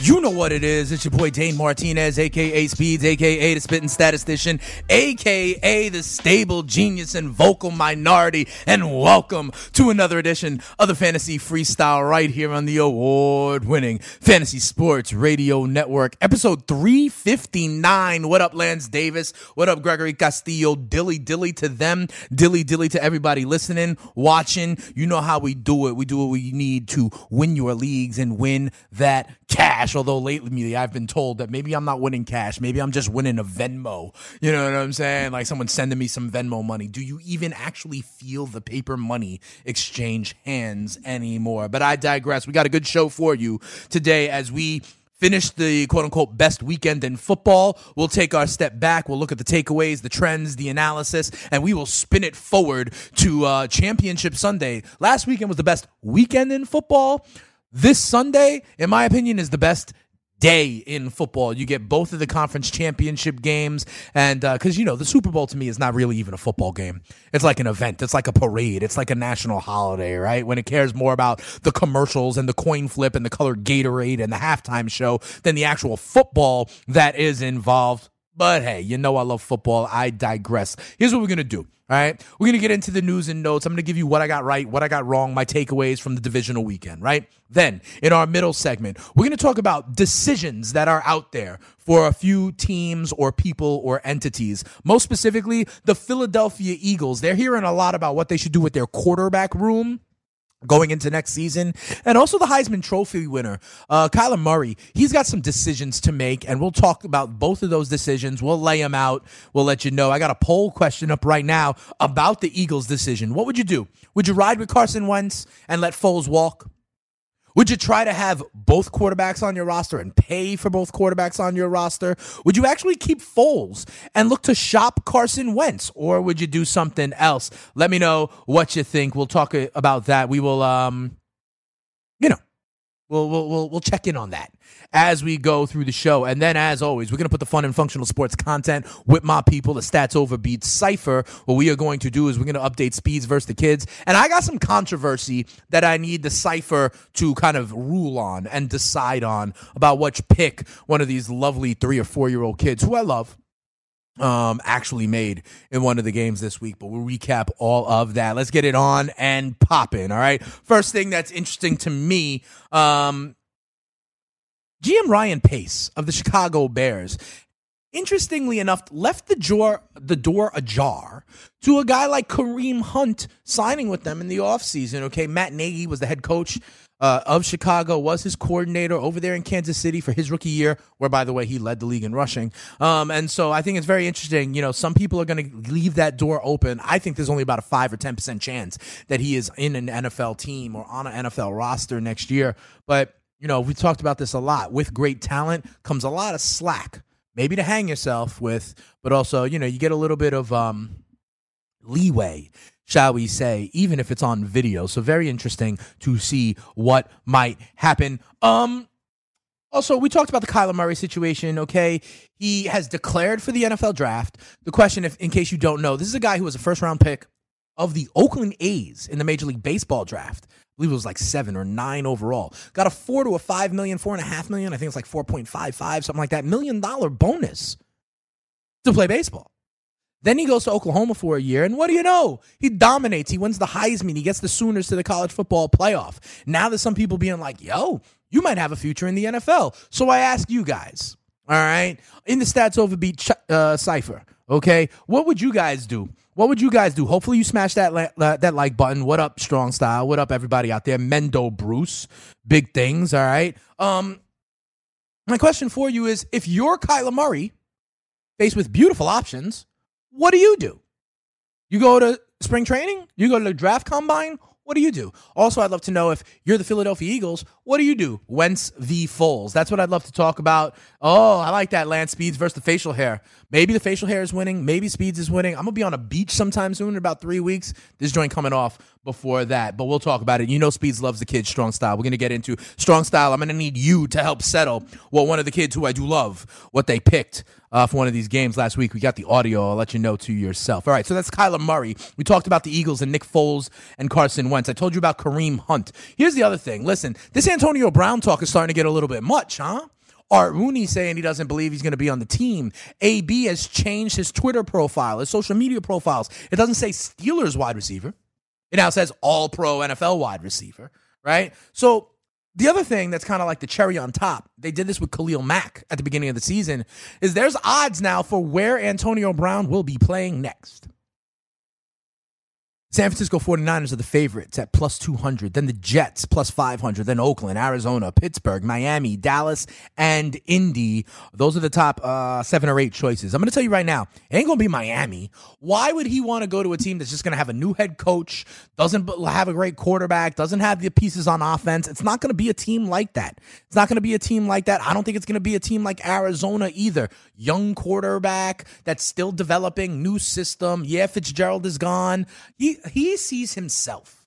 You know what it is. It's your boy Dane Martinez, aka Speeds, aka the Spitting Statistician, aka the stable genius and vocal minority. And welcome to another edition of the Fantasy Freestyle right here on the award winning Fantasy Sports Radio Network, episode 359. What up, Lance Davis? What up, Gregory Castillo? Dilly dilly to them, dilly dilly to everybody listening, watching. You know how we do it. We do what we need to win your leagues and win that cash. Although lately I've been told that maybe I'm not winning cash. Maybe I'm just winning a Venmo. You know what I'm saying? Like someone sending me some Venmo money. Do you even actually feel the paper money exchange hands anymore? But I digress. We got a good show for you today as we finish the quote unquote best weekend in football. We'll take our step back. We'll look at the takeaways, the trends, the analysis, and we will spin it forward to uh, Championship Sunday. Last weekend was the best weekend in football. This Sunday, in my opinion, is the best day in football. You get both of the conference championship games, and uh, because you know the Super Bowl to me is not really even a football game. It's like an event. It's like a parade. It's like a national holiday, right? When it cares more about the commercials and the coin flip and the colored Gatorade and the halftime show than the actual football that is involved. But hey, you know I love football. I digress. Here's what we're gonna do. All right. We're going to get into the news and notes. I'm going to give you what I got right, what I got wrong, my takeaways from the divisional weekend, right? Then, in our middle segment, we're going to talk about decisions that are out there for a few teams or people or entities. Most specifically, the Philadelphia Eagles. They're hearing a lot about what they should do with their quarterback room going into next season. And also the Heisman Trophy winner, uh, Kyler Murray. He's got some decisions to make, and we'll talk about both of those decisions. We'll lay them out. We'll let you know. I got a poll question up right now about the Eagles' decision. What would you do? Would you ride with Carson Wentz and let Foles walk? Would you try to have both quarterbacks on your roster and pay for both quarterbacks on your roster? Would you actually keep Foles and look to shop Carson Wentz, or would you do something else? Let me know what you think. We'll talk about that. We will, um, we'll we'll we'll, we'll check in on that as we go through the show. And then, as always, we're going to put the fun and functional sports content with my people, the Stats over, Overbeat Cipher. What we are going to do is we're going to update speeds versus the kids. And I got some controversy that I need the Cipher to kind of rule on and decide on about which pick one of these lovely three or four year old kids who I love um actually made in one of the games this week but we'll recap all of that let's get it on and popping all right first thing that's interesting to me um GM Ryan Pace of the Chicago Bears, interestingly enough, left the door the door ajar to a guy like Kareem Hunt signing with them in the offseason. Okay, Matt Nagy was the head coach uh, of Chicago, was his coordinator over there in Kansas City for his rookie year, where by the way he led the league in rushing. Um, and so I think it's very interesting. You know, some people are going to leave that door open. I think there's only about a five or ten percent chance that he is in an NFL team or on an NFL roster next year, but you know, we talked about this a lot. With great talent comes a lot of slack, maybe to hang yourself with, but also, you know, you get a little bit of um, leeway, shall we say, even if it's on video. So very interesting to see what might happen. Um, also, we talked about the Kyler Murray situation. Okay, he has declared for the NFL draft. The question, if in case you don't know, this is a guy who was a first round pick of the Oakland A's in the Major League Baseball draft I believe it was like seven or nine overall. Got a four to a five million, four and a half million. I think it's like 4.55, something like that. Million dollar bonus to play baseball. Then he goes to Oklahoma for a year, and what do you know? He dominates. He wins the Heisman. He gets the Sooners to the college football playoff. Now there's some people being like, yo, you might have a future in the NFL. So I ask you guys, all right, in the Stats Overbeat uh, cipher, okay, what would you guys do? What would you guys do? Hopefully you smash that la- that like button. What up, Strong Style? What up, everybody out there? Mendo Bruce, big things. All right. Um, my question for you is: If you're Kyler Murray, faced with beautiful options, what do you do? You go to spring training? You go to the draft combine? What do you do? Also, I'd love to know if you're the Philadelphia Eagles, what do you do? Wentz v. Foles. That's what I'd love to talk about. Oh, I like that Lance Speeds versus the facial hair. Maybe the facial hair is winning. Maybe Speeds is winning. I'm going to be on a beach sometime soon in about three weeks. This joint coming off before that, but we'll talk about it. You know, Speeds loves the kids' strong style. We're going to get into strong style. I'm going to need you to help settle what one of the kids who I do love, what they picked uh, for one of these games last week. We got the audio. I'll let you know to yourself. All right, so that's Kyler Murray. We talked about the Eagles and Nick Foles and Carson Wentz. I told you about Kareem Hunt. Here's the other thing. Listen, this Antonio Brown talk is starting to get a little bit much, huh? Art Rooney saying he doesn't believe he's going to be on the team. AB has changed his Twitter profile, his social media profiles. It doesn't say Steelers wide receiver. It now says all pro NFL wide receiver, right? So the other thing that's kind of like the cherry on top, they did this with Khalil Mack at the beginning of the season, is there's odds now for where Antonio Brown will be playing next. San Francisco 49ers are the favorites at plus 200. Then the Jets plus 500. Then Oakland, Arizona, Pittsburgh, Miami, Dallas, and Indy. Those are the top uh, seven or eight choices. I'm going to tell you right now, it ain't going to be Miami. Why would he want to go to a team that's just going to have a new head coach, doesn't have a great quarterback, doesn't have the pieces on offense? It's not going to be a team like that. It's not going to be a team like that. I don't think it's going to be a team like Arizona either. Young quarterback that's still developing, new system. Yeah, Fitzgerald is gone. He, he sees himself.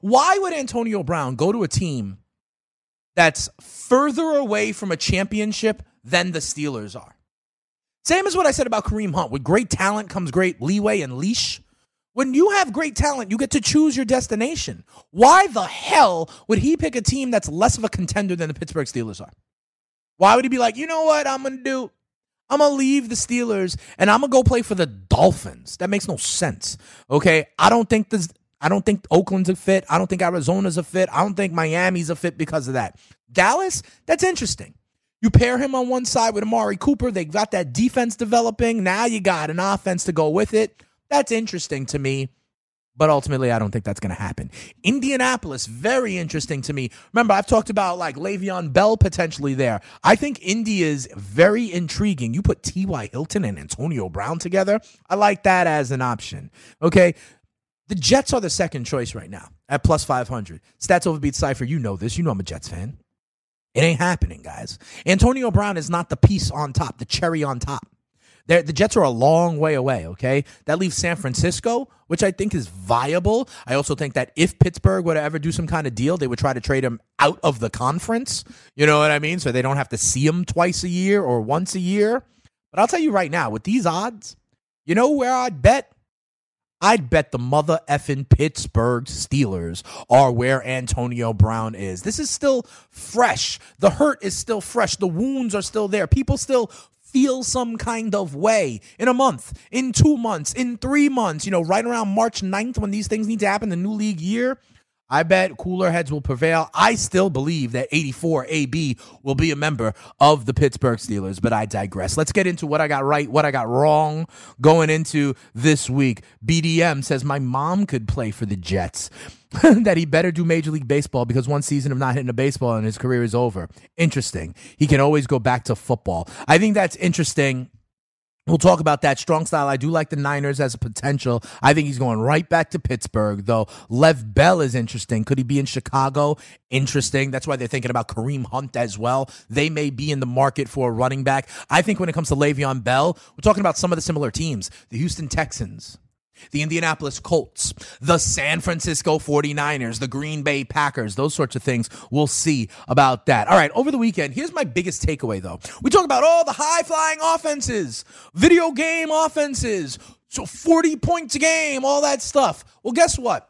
Why would Antonio Brown go to a team that's further away from a championship than the Steelers are? Same as what I said about Kareem Hunt. With great talent comes great leeway and leash. When you have great talent, you get to choose your destination. Why the hell would he pick a team that's less of a contender than the Pittsburgh Steelers are? Why would he be like, you know what I'm going to do? I'm going to leave the Steelers and I'm going to go play for the Dolphins. That makes no sense. Okay? I don't think this I don't think Oakland's a fit. I don't think Arizona's a fit. I don't think Miami's a fit because of that. Dallas, that's interesting. You pair him on one side with Amari Cooper. They got that defense developing. Now you got an offense to go with it. That's interesting to me. But ultimately, I don't think that's going to happen. Indianapolis, very interesting to me. Remember, I've talked about like Le'Veon Bell potentially there. I think Indy is very intriguing. You put T.Y. Hilton and Antonio Brown together. I like that as an option. Okay. The Jets are the second choice right now at plus 500. Stats overbeat Cypher. You know this. You know I'm a Jets fan. It ain't happening, guys. Antonio Brown is not the piece on top, the cherry on top. They're, the Jets are a long way away, okay? That leaves San Francisco, which I think is viable. I also think that if Pittsburgh were to ever do some kind of deal, they would try to trade him out of the conference. You know what I mean? So they don't have to see him twice a year or once a year. But I'll tell you right now, with these odds, you know where I'd bet? I'd bet the mother effing Pittsburgh Steelers are where Antonio Brown is. This is still fresh. The hurt is still fresh. The wounds are still there. People still feel some kind of way in a month, in two months, in three months, you know, right around March 9th when these things need to happen, the new league year. I bet cooler heads will prevail. I still believe that 84 AB will be a member of the Pittsburgh Steelers, but I digress. Let's get into what I got right, what I got wrong going into this week. BDM says my mom could play for the Jets. that he better do Major League Baseball because one season of not hitting a baseball and his career is over. Interesting. He can always go back to football. I think that's interesting We'll talk about that strong style. I do like the Niners as a potential. I think he's going right back to Pittsburgh, though. Lev Bell is interesting. Could he be in Chicago? Interesting. That's why they're thinking about Kareem Hunt as well. They may be in the market for a running back. I think when it comes to Le'Veon Bell, we're talking about some of the similar teams. The Houston Texans, the Indianapolis Colts, the San Francisco 49ers, the Green Bay Packers, those sorts of things. We'll see about that. All right, over the weekend, here's my biggest takeaway though. We talk about all the high flying offenses, video game offenses, so 40 points a game, all that stuff. Well, guess what?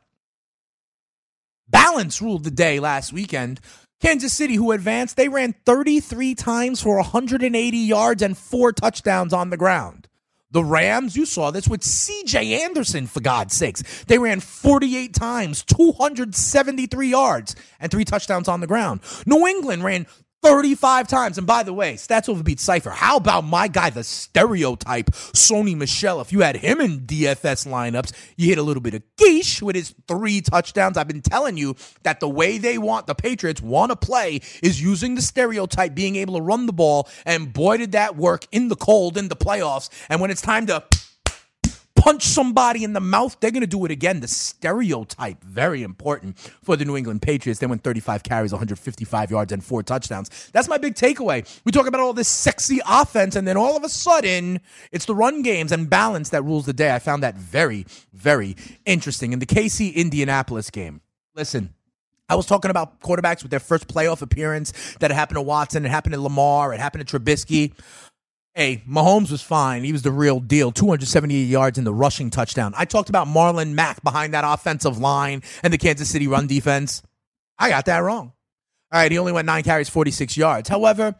Balance ruled the day last weekend. Kansas City, who advanced, they ran 33 times for 180 yards and four touchdowns on the ground. The Rams, you saw this with CJ Anderson, for God's sakes. They ran 48 times, 273 yards, and three touchdowns on the ground. New England ran 35 times. And by the way, stats beat Cypher. How about my guy, the stereotype, Sony Michel? If you had him in DFS lineups, you hit a little bit of geesh with his three touchdowns. I've been telling you that the way they want, the Patriots want to play is using the stereotype, being able to run the ball. And boy, did that work in the cold, in the playoffs. And when it's time to punch somebody in the mouth, they're going to do it again. The stereotype, very important for the New England Patriots. They went 35 carries, 155 yards, and four touchdowns. That's my big takeaway. We talk about all this sexy offense, and then all of a sudden, it's the run games and balance that rules the day. I found that very, very interesting. In the KC Indianapolis game, listen. I was talking about quarterbacks with their first playoff appearance that happened to Watson, it happened to Lamar, it happened to Trubisky. Hey, Mahomes was fine. He was the real deal. 278 yards in the rushing touchdown. I talked about Marlon Mack behind that offensive line and the Kansas City run defense. I got that wrong. All right, he only went nine carries, 46 yards. However,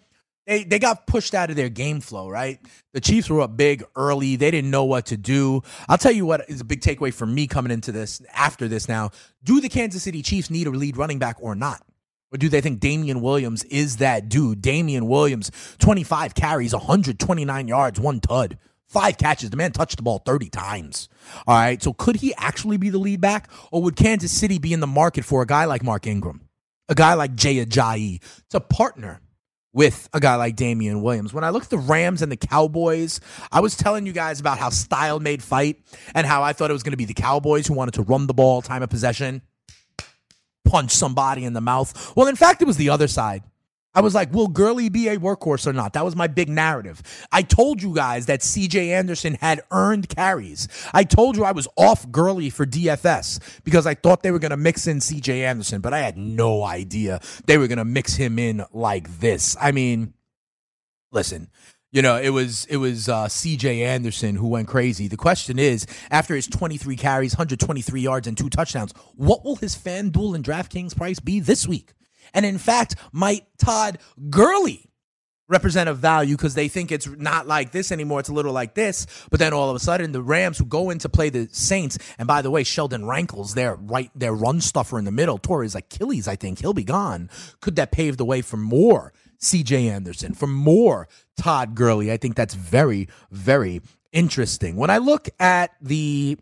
they, they got pushed out of their game flow, right? The Chiefs were up big early. They didn't know what to do. I'll tell you what is a big takeaway for me coming into this, after this now. Do the Kansas City Chiefs need a lead running back or not? Or do they think Damien Williams is that dude? Damien Williams, 25 carries, 129 yards, one tud, five catches. The man touched the ball 30 times. All right. So could he actually be the lead back? Or would Kansas City be in the market for a guy like Mark Ingram, a guy like Jay Ajayi to partner? With a guy like Damien Williams. When I look at the Rams and the Cowboys, I was telling you guys about how style made fight and how I thought it was going to be the Cowboys who wanted to run the ball, time of possession punch somebody in the mouth. Well, in fact, it was the other side. I was like, will Gurley be a workhorse or not? That was my big narrative. I told you guys that CJ Anderson had earned carries. I told you I was off Gurley for DFS because I thought they were going to mix in CJ Anderson, but I had no idea they were going to mix him in like this. I mean, listen, you know, it was it was uh, C.J. Anderson who went crazy. The question is, after his 23 carries, 123 yards, and two touchdowns, what will his FanDuel and DraftKings price be this week? And in fact, might Todd Gurley represent a value because they think it's not like this anymore. It's a little like this. But then all of a sudden, the Rams who go in to play the Saints, and by the way, Sheldon Rankins, their right, their run stuffer in the middle, tore his Achilles. I think he'll be gone. Could that pave the way for more CJ Anderson, for more Todd Gurley. I think that's very, very interesting. When I look at the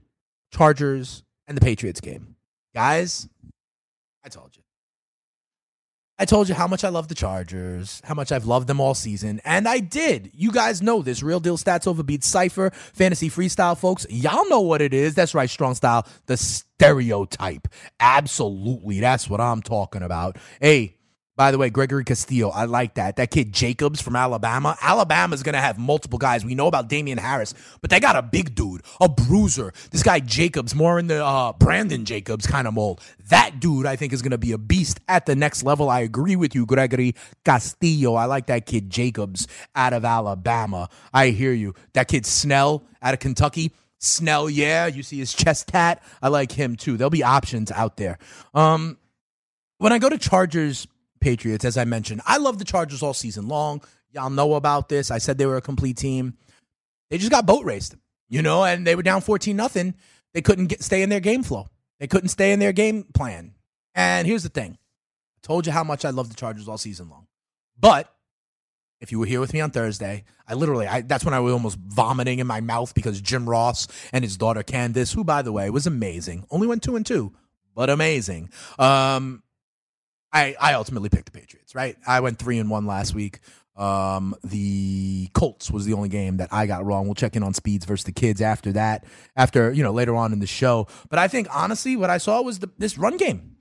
Chargers and the Patriots game, guys, I told you. I told you how much I love the Chargers, how much I've loved them all season, and I did. You guys know this. Real deal stats over beat Cypher, fantasy freestyle, folks. Y'all know what it is. That's right, strong style. The stereotype. Absolutely. That's what I'm talking about. Hey, by the way, Gregory Castillo, I like that. That kid Jacobs from Alabama. Alabama's going to have multiple guys. We know about Damien Harris, but they got a big dude, a bruiser. This guy Jacobs, more in the uh, Brandon Jacobs kind of mold. That dude, I think, is going to be a beast at the next level. I agree with you, Gregory Castillo. I like that kid Jacobs out of Alabama. I hear you. That kid Snell out of Kentucky. Snell, yeah. You see his chest tat. I like him too. There'll be options out there. Um, when I go to Chargers Patriots, as I mentioned. I love the Chargers all season long. Y'all know about this. I said they were a complete team. They just got boat raced, you know, and they were down 14 nothing. They couldn't get, stay in their game flow. They couldn't stay in their game plan. And here's the thing. I told you how much I love the Chargers all season long. But if you were here with me on Thursday, I literally, I, that's when I was almost vomiting in my mouth because Jim Ross and his daughter Candace, who, by the way, was amazing, only went two and two, but amazing. Um, I, I ultimately picked the Patriots, right? I went three and one last week. Um, the Colts was the only game that I got wrong. We'll check in on speeds versus the kids after that, after, you know, later on in the show. But I think honestly, what I saw was the, this run game.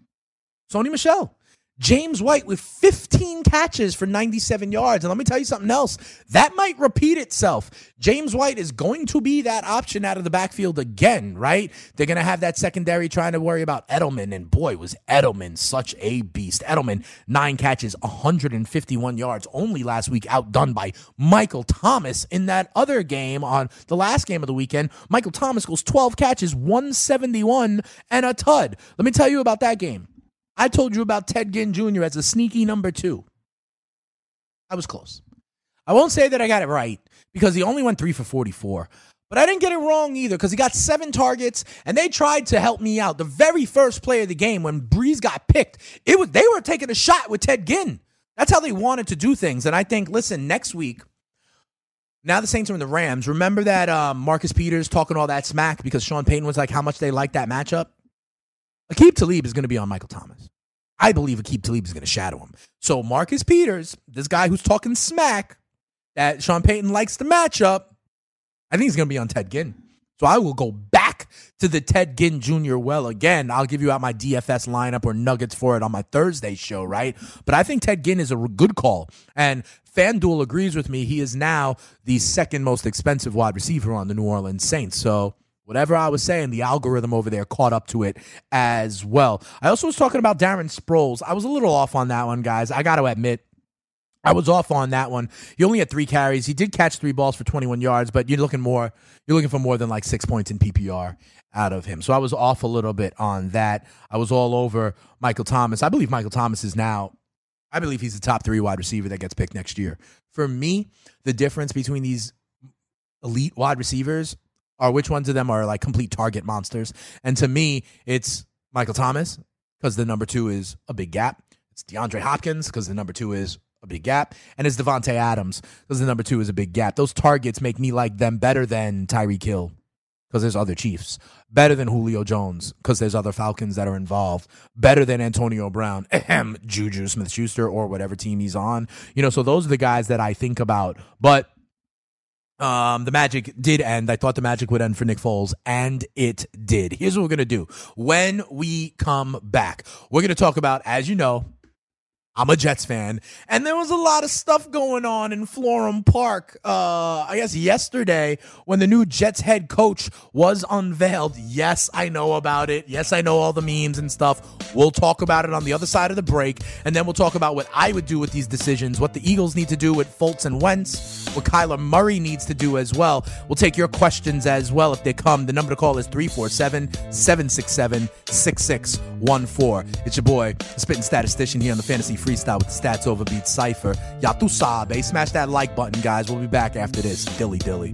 Sony Michel. James White with 15 catches for 97 yards. And let me tell you something else. That might repeat itself. James White is going to be that option out of the backfield again, right? They're going to have that secondary trying to worry about Edelman. And boy, was Edelman such a beast. Edelman, nine catches, 151 yards, only last week outdone by Michael Thomas in that other game on the last game of the weekend. Michael Thomas goes 12 catches, 171 and a tud. Let me tell you about that game. I told you about Ted Ginn Jr. as a sneaky number two. I was close. I won't say that I got it right because he only went three for 44. But I didn't get it wrong either because he got seven targets and they tried to help me out. The very first play of the game when Brees got picked, it was they were taking a shot with Ted Ginn. That's how they wanted to do things. And I think, listen, next week, now the Saints are in the Rams. Remember that um, Marcus Peters talking all that smack because Sean Payton was like how much they like that matchup? Aqib Talib is going to be on Michael Thomas. I believe Aqib Talib is going to shadow him. So Marcus Peters, this guy who's talking smack that Sean Payton likes the matchup, I think he's going to be on Ted Ginn. So I will go back to the Ted Ginn Jr. well again. I'll give you out my DFS lineup or nuggets for it on my Thursday show, right? But I think Ted Ginn is a good call. And FanDuel agrees with me. He is now the second most expensive wide receiver on the New Orleans Saints. So whatever I was saying, the algorithm over there caught up to it as well. I also was talking about Darren Sproles. I was a little off on that one, guys. I got to admit. I was off on that one. He only had three carries. He did catch three balls for 21 yards, but you're looking more. You're looking for more than like six points in PPR out of him. So I was off a little bit on that. I was all over Michael Thomas. I believe Michael Thomas is now. I believe he's the top three wide receiver that gets picked next year. For me, the difference between these elite wide receivers are which ones of them are like complete target monsters. And to me, it's Michael Thomas because the number two is a big gap. It's DeAndre Hopkins because the number two is a big gap, and it's Davante Adams because the number two is a big gap. Those targets make me like them better than Tyreek Hill because there's other Chiefs, better than Julio Jones because there's other Falcons that are involved, better than Antonio Brown, ahem, Juju Smith Schuster, or whatever team he's on. You know, so those are the guys that I think about. But um, the magic did end. I thought the magic would end for Nick Foles, and it did. Here's what we're going to do. When we come back, we're going to talk about, as you know, I'm a Jets fan, and there was a lot of stuff going on in Florham Park. Uh, I guess yesterday when the new Jets head coach was unveiled. Yes, I know about it. Yes, I know all the memes and stuff. We'll talk about it on the other side of the break, and then we'll talk about what I would do with these decisions, what the Eagles need to do with Foles and Wentz, what Kyler Murray needs to do as well. We'll take your questions as well if they come. The number to call is 347 767 6614. It's your boy, spitting statistician here on the Fantasy Freestyle with the Stats Over Beats Cypher. Ya tu sabe. Smash that like button, guys. We'll be back after this. Dilly dilly.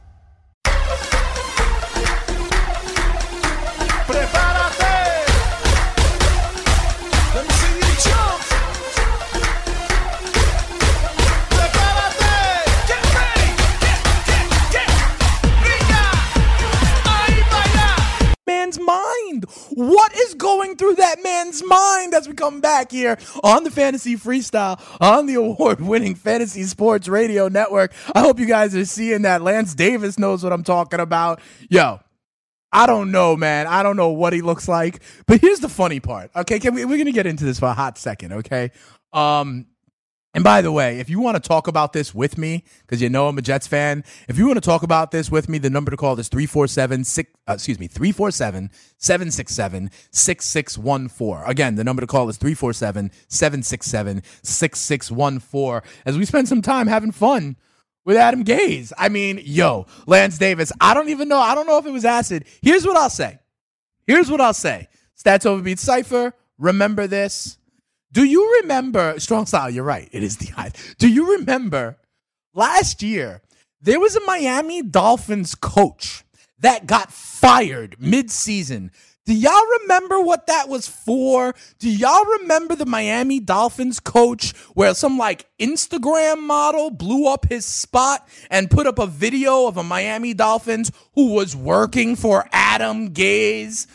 Man's mind. What is going through that man's mind as we come back here on the Fantasy Freestyle on the award winning Fantasy Sports Radio Network? I hope you guys are seeing that. Lance Davis knows what I'm talking about. Yo. I don't know, man. I don't know what he looks like. But here's the funny part. Okay, can we, we're gonna get into this for a hot second. Okay. Um, and by the way, if you want to talk about this with me, because you know I'm a Jets fan, if you want to talk about this with me, the number to call is 347 uh, excuse me, 347 767 6614. Again, the number to call is 347 767 6614. As we spend some time having fun with Adam Gase. I mean, yo, Lance Davis, I don't even know. I don't know if it was acid. Here's what I'll say. Here's what I'll say. Stats Overbeat Cypher, remember this. Do you remember strong style? You're right. It is the eyes. Do you remember last year there was a Miami Dolphins coach that got fired mid-season? Do y'all remember what that was for? Do y'all remember the Miami Dolphins coach where some like Instagram model blew up his spot and put up a video of a Miami Dolphins who was working for Adam Gase?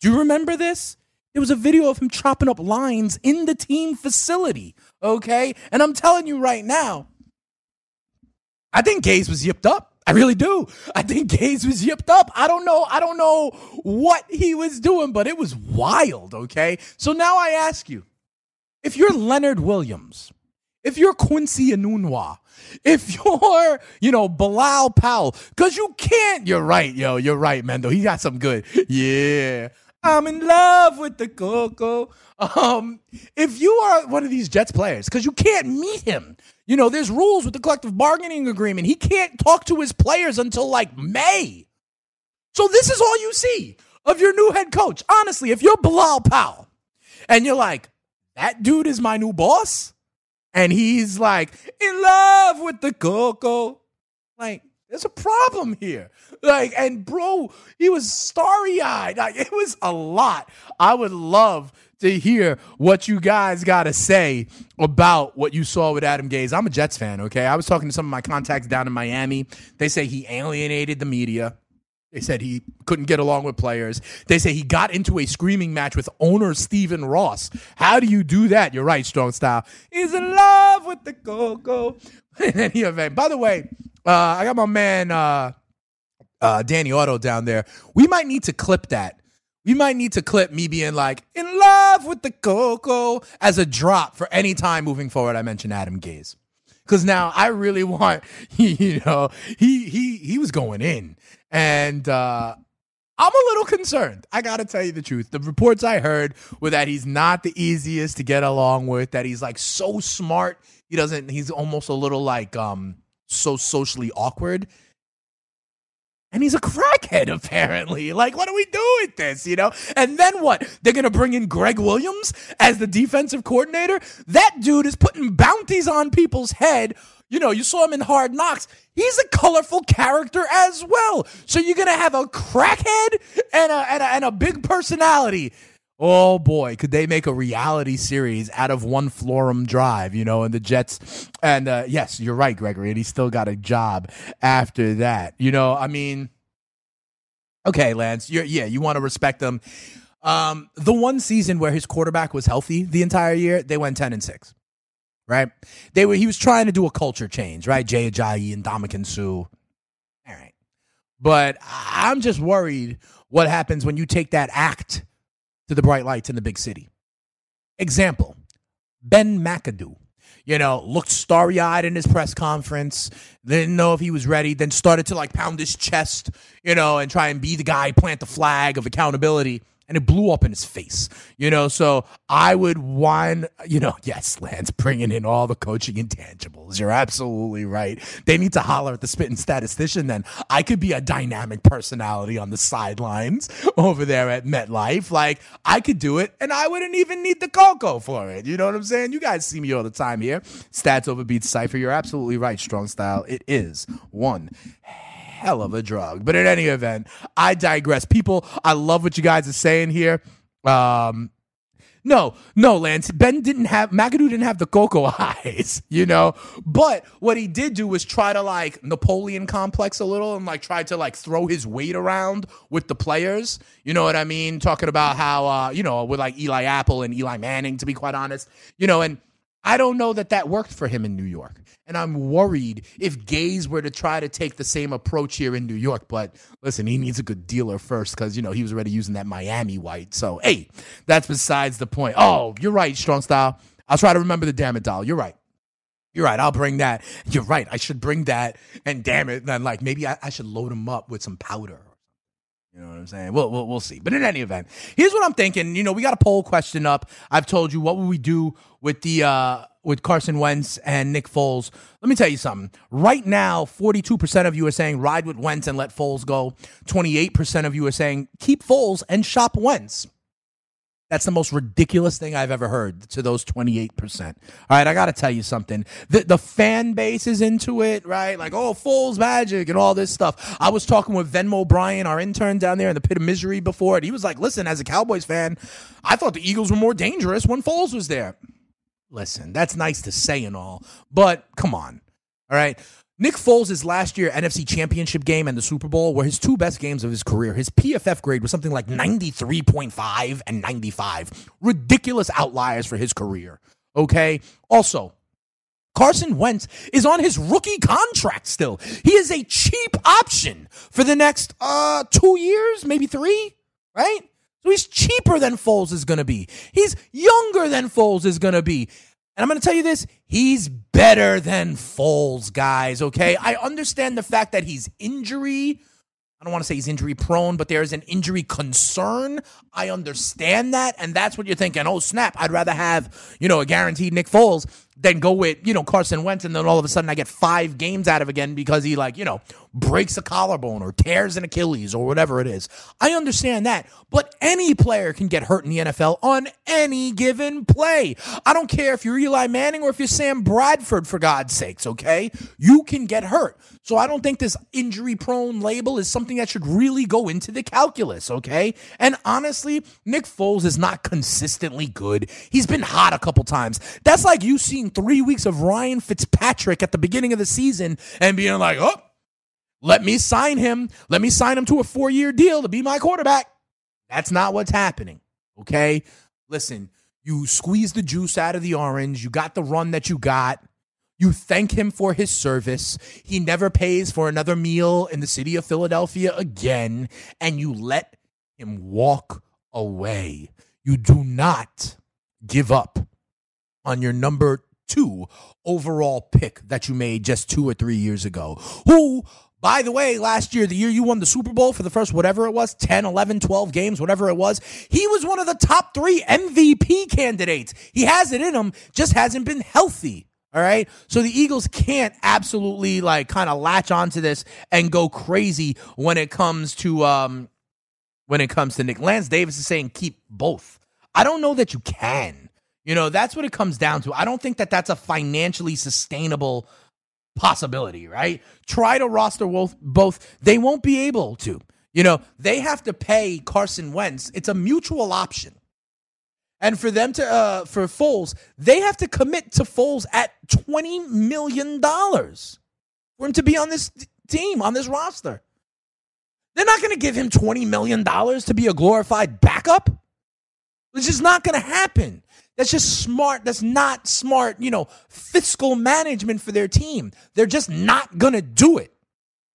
Do you remember this? It was a video of him chopping up lines in the team facility. Okay. And I'm telling you right now, I think Gase was yipped up. I really do. I think Gase was yipped up. I don't know. I don't know what he was doing, but it was wild. Okay. So now I ask you if you're Leonard Williams, if you're Quincy Enunwa, if you're, you know, Bilal Powell, because you can't, you're right, yo, you're right, Mendo. He got some good. Yeah. I'm in love with the Coco. Um, if you are one of these Jets players, because you can't meet him, you know, there's rules with the collective bargaining agreement. He can't talk to his players until like May. So this is all you see of your new head coach. Honestly, if you're Bilal Powell and you're like, that dude is my new boss, and he's like in love with the Coco, like there's a problem here. Like, and bro, he was starry eyed. Like, it was a lot. I would love to hear what you guys got to say about what you saw with Adam Gase. I'm a Jets fan, okay? I was talking to some of my contacts down in Miami. They say he alienated the media. They said he couldn't get along with players. They say he got into a screaming match with owner Stephen Ross. How do you do that? You're right, strong style. He's in love with the Coco. In any event, by the way, uh, I got my man uh, uh, Danny Otto down there. We might need to clip that. We might need to clip me being like in love with the Coco as a drop for any time moving forward. I mentioned Adam Gase because now I really want you know he he he was going in and uh I'm a little concerned. I got to tell you the truth. The reports I heard were that he's not the easiest to get along with, that he's like so smart. He doesn't he's almost a little like um so socially awkward. And he's a crackhead, apparently. Like, what do we do with this, you know? And then what? They're going to bring in Gregg Williams as the defensive coordinator? That dude is putting bounties on people's head. You know, you saw him in Hard Knocks. He's a colorful character as well. So you're going to have a crackhead and a, and, a, and a big personality. Oh boy, could they make a reality series out of one Florham Drive, you know, and the Jets. And uh, yes, you're right, Gregory, and he still got a job after that. You know, I mean, okay, Lance, yeah, you want to respect them. Um, the one season where his quarterback was healthy the entire year, they went 10 and 6. Right? They were he was trying to do a culture change, right? Jay Ajayi and Ndamukong Suh. All right. But I'm just worried what happens when you take that act to the bright lights in the big city. Example Ben McAdoo, you know, looked starry eyed in his press conference, didn't know if he was ready, then started to like pound his chest, you know, and try and be the guy, plant the flag of accountability. And it blew up in his face, you know. So I would want, you know, yes, Lance, bringing in all the coaching intangibles. You're absolutely right. They need to holler at the spitting statistician. Then I could be a dynamic personality on the sidelines over there at MetLife. Like I could do it, and I wouldn't even need the Coco for it. You know what I'm saying? You guys see me all the time here. Stats over beats cipher. You're absolutely right. Strong style. It is one hell of a drug. But in any event, I digress. People, I love what you guys are saying here. Um, no, no, Lance. Ben didn't have McAdoo didn't have the cocoa eyes, you know. But what he did do was try to like Napoleon complex a little and like try to like throw his weight around with the players. You know what I mean? Talking about how uh, you know, with like Eli Apple and Eli Manning, to be quite honest. You know, and I don't know that that worked for him in New York. And I'm worried if Gase were to try to take the same approach here in New York. But listen, he needs a good dealer first because, you know, he was already using that Miami white. So, hey, that's besides the point. Oh, you're right, Strong Style. I'll try to remember the damn it doll. You're right. You're right. I'll bring that. You're right. I should bring that. And damn it, then like maybe I, I should load him up with some powder. You know what I'm saying? We'll, we'll, we'll see. But in any event, here's what I'm thinking. You know, we got a poll question up. I've told you what would we do with the uh with Carson Wentz and Nick Foles. Let me tell you something. Right now, 42% of you are saying ride with Wentz and let Foles go. 28% of you are saying keep Foles and shop Wentz. That's the most ridiculous thing I've ever heard to those 28%. All right, I got to tell you something. The, the fan base is into it, right? Like, oh, Foles magic and all this stuff. I was talking with Venmo Brian, our intern down there in the pit of misery before, and he was like, listen, as a Cowboys fan, I thought the Eagles were more dangerous when Foles was there. Listen, that's nice to say and all, but come on. All right. Nick Foles' last year NFC Championship game and the Super Bowl were his two best games of his career. His PFF grade was something like 93.5 and 95. Ridiculous outliers for his career. Okay. Also, Carson Wentz is on his rookie contract still. He is a cheap option for the next uh 2 years, maybe 3, right? So he's cheaper than Foles is going to be. He's younger than Foles is going to be. And I'm going to tell you this he's better than Foles, guys, okay? I understand the fact that he's injury. I don't want to say he's injury prone, but there's an injury concern. I understand that. And that's what you're thinking. Oh, snap. I'd rather have, you know, a guaranteed Nick Foles than go with, you know, Carson Wentz. And then all of a sudden I get five games out of again because he, like, you know, breaks a collarbone or tears an Achilles or whatever it is. I understand that. But any player can get hurt in the NFL on any given play. I don't care if you're Eli Manning or if you're Sam Bradford, for God's sakes, okay? You can get hurt. So I don't think this injury prone label is something that should really go into the calculus, okay? And honestly, Nick Foles is not consistently good. He's been hot a couple times. That's like you seeing three weeks of Ryan Fitzpatrick at the beginning of the season and being like, oh, let me sign him. Let me sign him to a four year deal to be my quarterback. That's not what's happening. Okay. Listen, you squeeze the juice out of the orange. You got the run that you got. You thank him for his service. He never pays for another meal in the city of Philadelphia again. And you let him walk away. You do not give up on your number two overall pick that you made just two or three years ago. Who, by the way, last year, the year you won the Super Bowl for the first whatever it was 10, 11, 12 games, whatever it was, he was one of the top three MVP candidates. He has it in him, just hasn't been healthy. All right. So the Eagles can't absolutely like kind of latch onto this and go crazy when it comes to um when it comes to Nick. Lance Davis is saying keep both. I don't know that you can. You know, that's what it comes down to. I don't think that that's a financially sustainable possibility, right? Try to roster both, both. They won't be able to. You know, they have to pay Carson Wentz. It's a mutual option. And for them to, uh, for Foles, they have to commit to Foles at $20 million for him to be on this team, on this roster. They're not going to give him $20 million to be a glorified backup. It's just not going to happen. That's just smart. That's not smart, you know, fiscal management for their team. They're just not going to do it.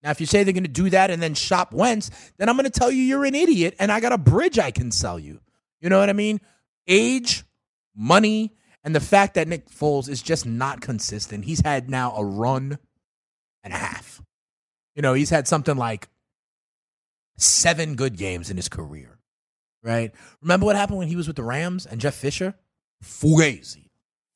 Now, if you say they're going to do that and then shop Wentz, then I'm going to tell you you're an idiot and I got a bridge I can sell you. You know what I mean? Age, money, and the fact that Nick Foles is just not consistent. He's had now a run and a half. You know, he's had something like seven good games in his career, right? Remember what happened when he was with the Rams and Jeff Fisher? Fugazi.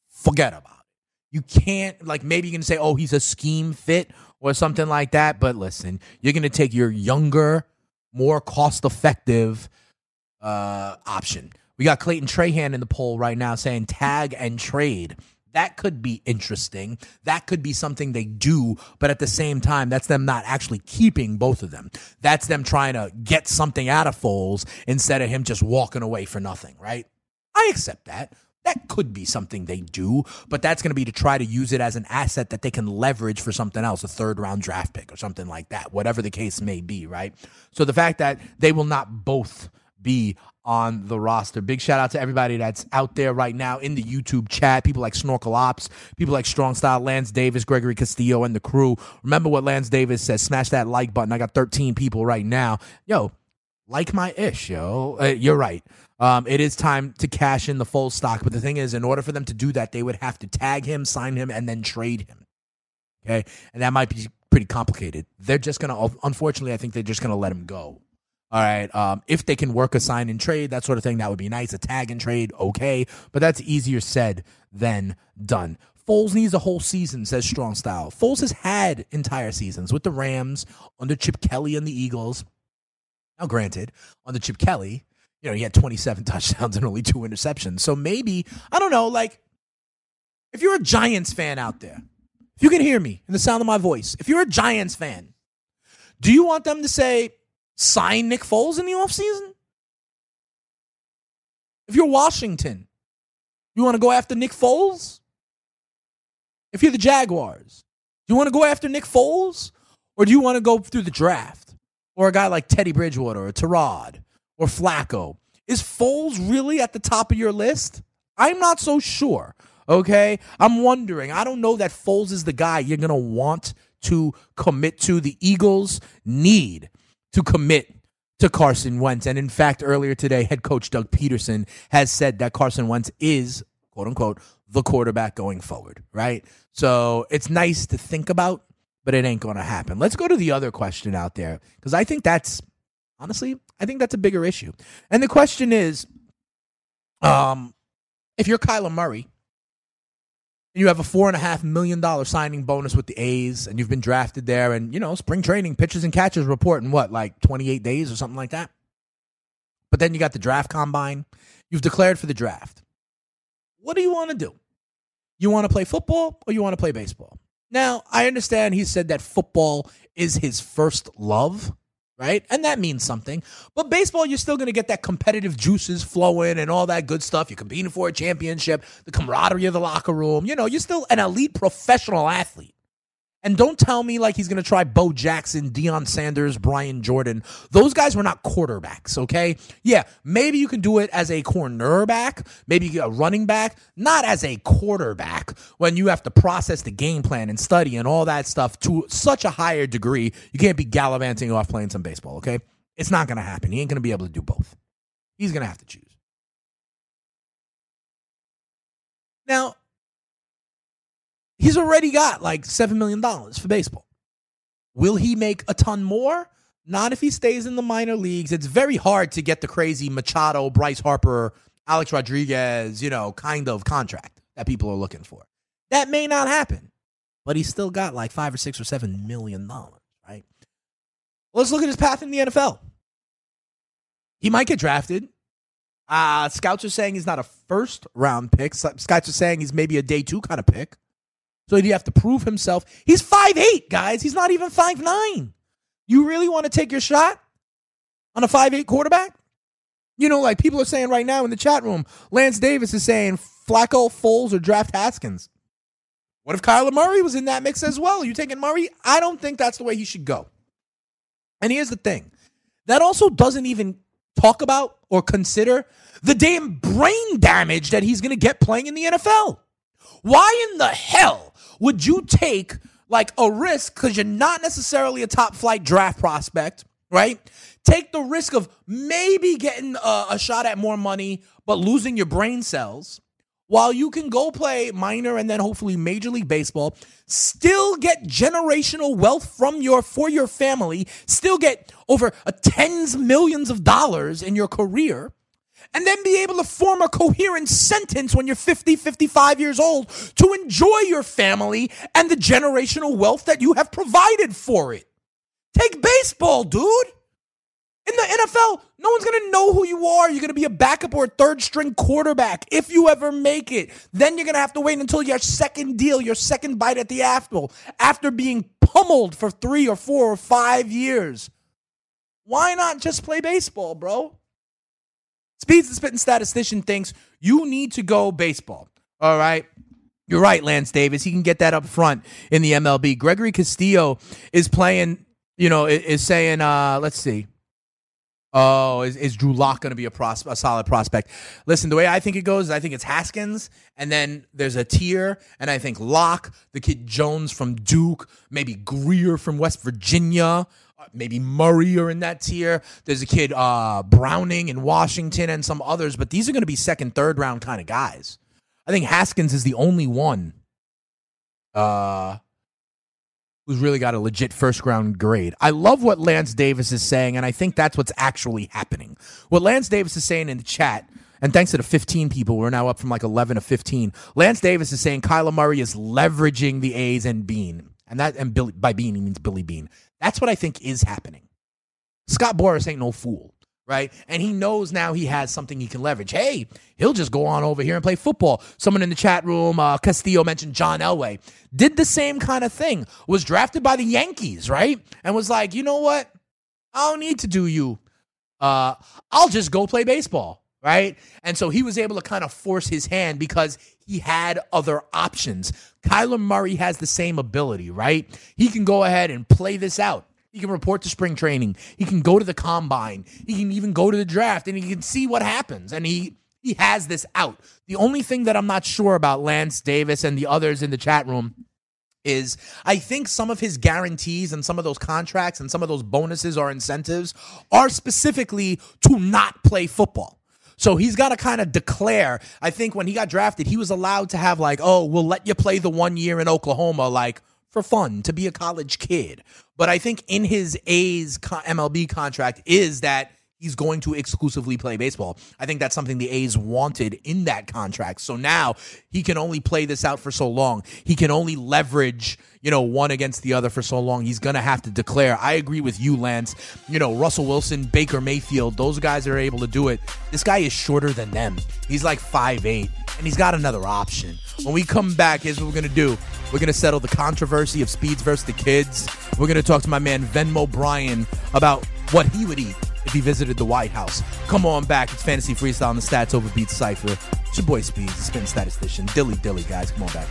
Forget about it. You can't, like, maybe you can say, oh, he's a scheme fit or something like that. But listen, you're going to take your younger, more cost effective uh, option. We got Clayton Trahan in the poll right now saying tag and trade. That could be interesting. That could be something they do, but at the same time, that's them not actually keeping both of them. That's them trying to get something out of Foles instead of him just walking away for nothing, right? I accept that. That could be something they do, but that's going to be to try to use it as an asset that they can leverage for something else, a third round draft pick or something like that, whatever the case may be, right? So the fact that they will not both be on the roster. Big shout out to everybody that's out there right now in the YouTube chat. People like Snorkel Ops, people like Strong Style, Lance Davis, Gregory Castillo, and the crew. Remember what Lance Davis says. Smash that like button. I got 13 people right now. Yo, like my ish, yo. Uh, you're right. Um, it is time to cash in the full stock. But the thing is, in order for them to do that, they would have to tag him, sign him, and then trade him. Okay. And that might be pretty complicated. They're just going to, unfortunately, I think they're just going to let him go. All right. Um, if they can work a sign and trade, that sort of thing, that would be nice. A tag and trade, okay. But that's easier said than done. Foles needs a whole season, says Strong Style. Foles has had entire seasons with the Rams, under Chip Kelly and the Eagles. Now, granted, under Chip Kelly, you know, he had 27 touchdowns and only two interceptions. So maybe, I don't know, like, if you're a Giants fan out there, if you can hear me in the sound of my voice, if you're a Giants fan, do you want them to say, sign Nick Foles in the offseason? If you're Washington, you want to go after Nick Foles? If you're the Jaguars, do you want to go after Nick Foles? Or do you want to go through the draft? Or a guy like Teddy Bridgewater or Tyrod or Flacco? Is Foles really at the top of your list? I'm not so sure. Okay. I'm wondering. I don't know that Foles is the guy you're going to want to commit to. The Eagles need to commit to Carson Wentz. And in fact, earlier today, head coach Doug Pederson has said that Carson Wentz is, quote unquote, the quarterback going forward, right? So it's nice to think about, but it ain't going to happen. Let's go to the other question out there because I think that's honestly, I think that's a bigger issue. And the question is, um, if you're Kyler Murray and you have a four and a half million dollar signing bonus with the A's, and you've been drafted there, and you know spring training pitchers and catchers report in what like 28 days or something like that. But then you got the draft combine. You've declared for the draft. What do you want to do? You want to play football or you want to play baseball? Now, I understand he said that football is his first love, right? And that means something. But baseball, you're still going to get that competitive juices flowing and all that good stuff. You're competing for a championship, the camaraderie of the locker room. You know, you're still an elite professional athlete. And don't tell me like he's going to try Bo Jackson, Deion Sanders, Brian Jordan. Those guys were not quarterbacks, okay? Yeah, maybe you can do it as a cornerback, maybe a running back, not as a quarterback when you have to process the game plan and study and all that stuff to such a higher degree. You can't be gallivanting off playing some baseball, okay? It's not going to happen. He ain't going to be able to do both. He's going to have to choose. Now, he's already got like $7 million for baseball. Will he make a ton more? Not if he stays in the minor leagues. It's very hard to get the crazy Machado, Bryce Harper, Alex Rodriguez, you know, kind of contract that people are looking for. That may not happen, but he's still got like five or six or seven million dollars, right? Let's look at his path in the NFL. He might get drafted. Uh, scouts are saying he's not a first round pick. Scouts are saying he's maybe a day two kind of pick. So he'd have to prove himself. He's 5'8, guys. He's not even 5'9. You really want to take your shot on a 5'8 quarterback? You know, like people are saying right now in the chat room, Lance Davis is saying Flacco, Foles, or draft Haskins. What if Kyler Murray was in that mix as well? Are you taking Murray? I don't think that's the way he should go. And here's the thing that also doesn't even talk about or consider the damn brain damage that he's going to get playing in the NFL. Why in the hell would you take like a risk because you're not necessarily a top flight draft prospect, right? Take the risk of maybe getting a, a shot at more money, but losing your brain cells while you can go play minor and then hopefully major league baseball still get generational wealth from your for your family still get over a tens millions of dollars in your career and then be able to form a coherent sentence when you're 50 55 years old to enjoy your family and the generational wealth that you have provided for it take baseball dude in the NFL, no one's going to know who you are. You're going to be a backup or a third string quarterback if you ever make it. Then you're going to have to wait until your second deal, your second bite at the apple, after being pummeled for three or four or five years. Why not just play baseball, bro? Speeds the Spitting Statistician thinks you need to go baseball. All right. You're right, Lance Davis. He can get that up front in the MLB. Gregory Castillo is playing, you know, is saying, uh, let's see. Oh, is, is Drew Lock going to be a, pros- a solid prospect? Listen, the way I think it goes is I think it's Haskins, and then there's a tier, and I think Lock, the kid Jones from Duke, maybe Grier from West Virginia, maybe Murray are in that tier. There's a kid uh, Browning in Washington, and some others, but these are going to be second, third round kind of guys. I think Haskins is the only one uh, who's really got a legit first round grade. I love what Lance Davis is saying, and I think that's what's actually happening. What Lance Davis is saying in the chat, and thanks to the 15 people, we're now up from like 11 to 15. Lance Davis is saying Kyler Murray is leveraging the A's and Beane. And that and Billy by Beane he means Billy Beane. That's what I think is happening. Scott Boras ain't no fool, right? And he knows now he has something he can leverage. Hey, he'll just go on over here and play football. Someone in the chat room, uh, Castillo mentioned John Elway, did the same kind of thing. Was drafted by the Yankees, right? And was like, you know what? I don't need to do you. Uh, I'll just go play baseball, right? And so he was able to kind of force his hand because he had other options. Kyler Murray has the same ability, right? He can go ahead and play this out. He can report to spring training. He can go to the combine. He can even go to the draft and he can see what happens. And he he has this out. The only thing that I'm not sure about Lance Davis and the others in the chat room is I think some of his guarantees and some of those contracts and some of those bonuses or incentives are specifically to not play football. So he's got to kind of declare. I think when he got drafted, he was allowed to have like, oh, we'll let you play the one year in Oklahoma, like for fun, to be a college kid. But I think in his A's MLB contract is that he's going to exclusively play baseball. I think that's something the A's wanted in that contract. So now he can only play this out for so long. He can only leverage, you know, one against the other for so long. He's going to have to declare. I agree with you, Lance. You know, Russell Wilson, Baker Mayfield, those guys are able to do it. This guy is shorter than them. He's like 5'8, and he's got another option. When we come back, here's what we're going to do. We're going to settle the controversy of speeds versus the kids. We're going to talk to my man Venmo Bryan about what he would eat if he visited the White House. Come on back. It's Fantasy Freestyle on the Stats Over Beats Cypher. It's your boy Speeds, the spin statistician. Dilly Dilly, guys. Come on back.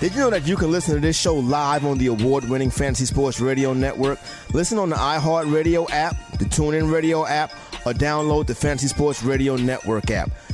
Did you know that you can listen to this show live on the award winning Fantasy Sports Radio Network? Listen on the iHeartRadio app, the TuneIn Radio app, or download the Fantasy Sports Radio Network app.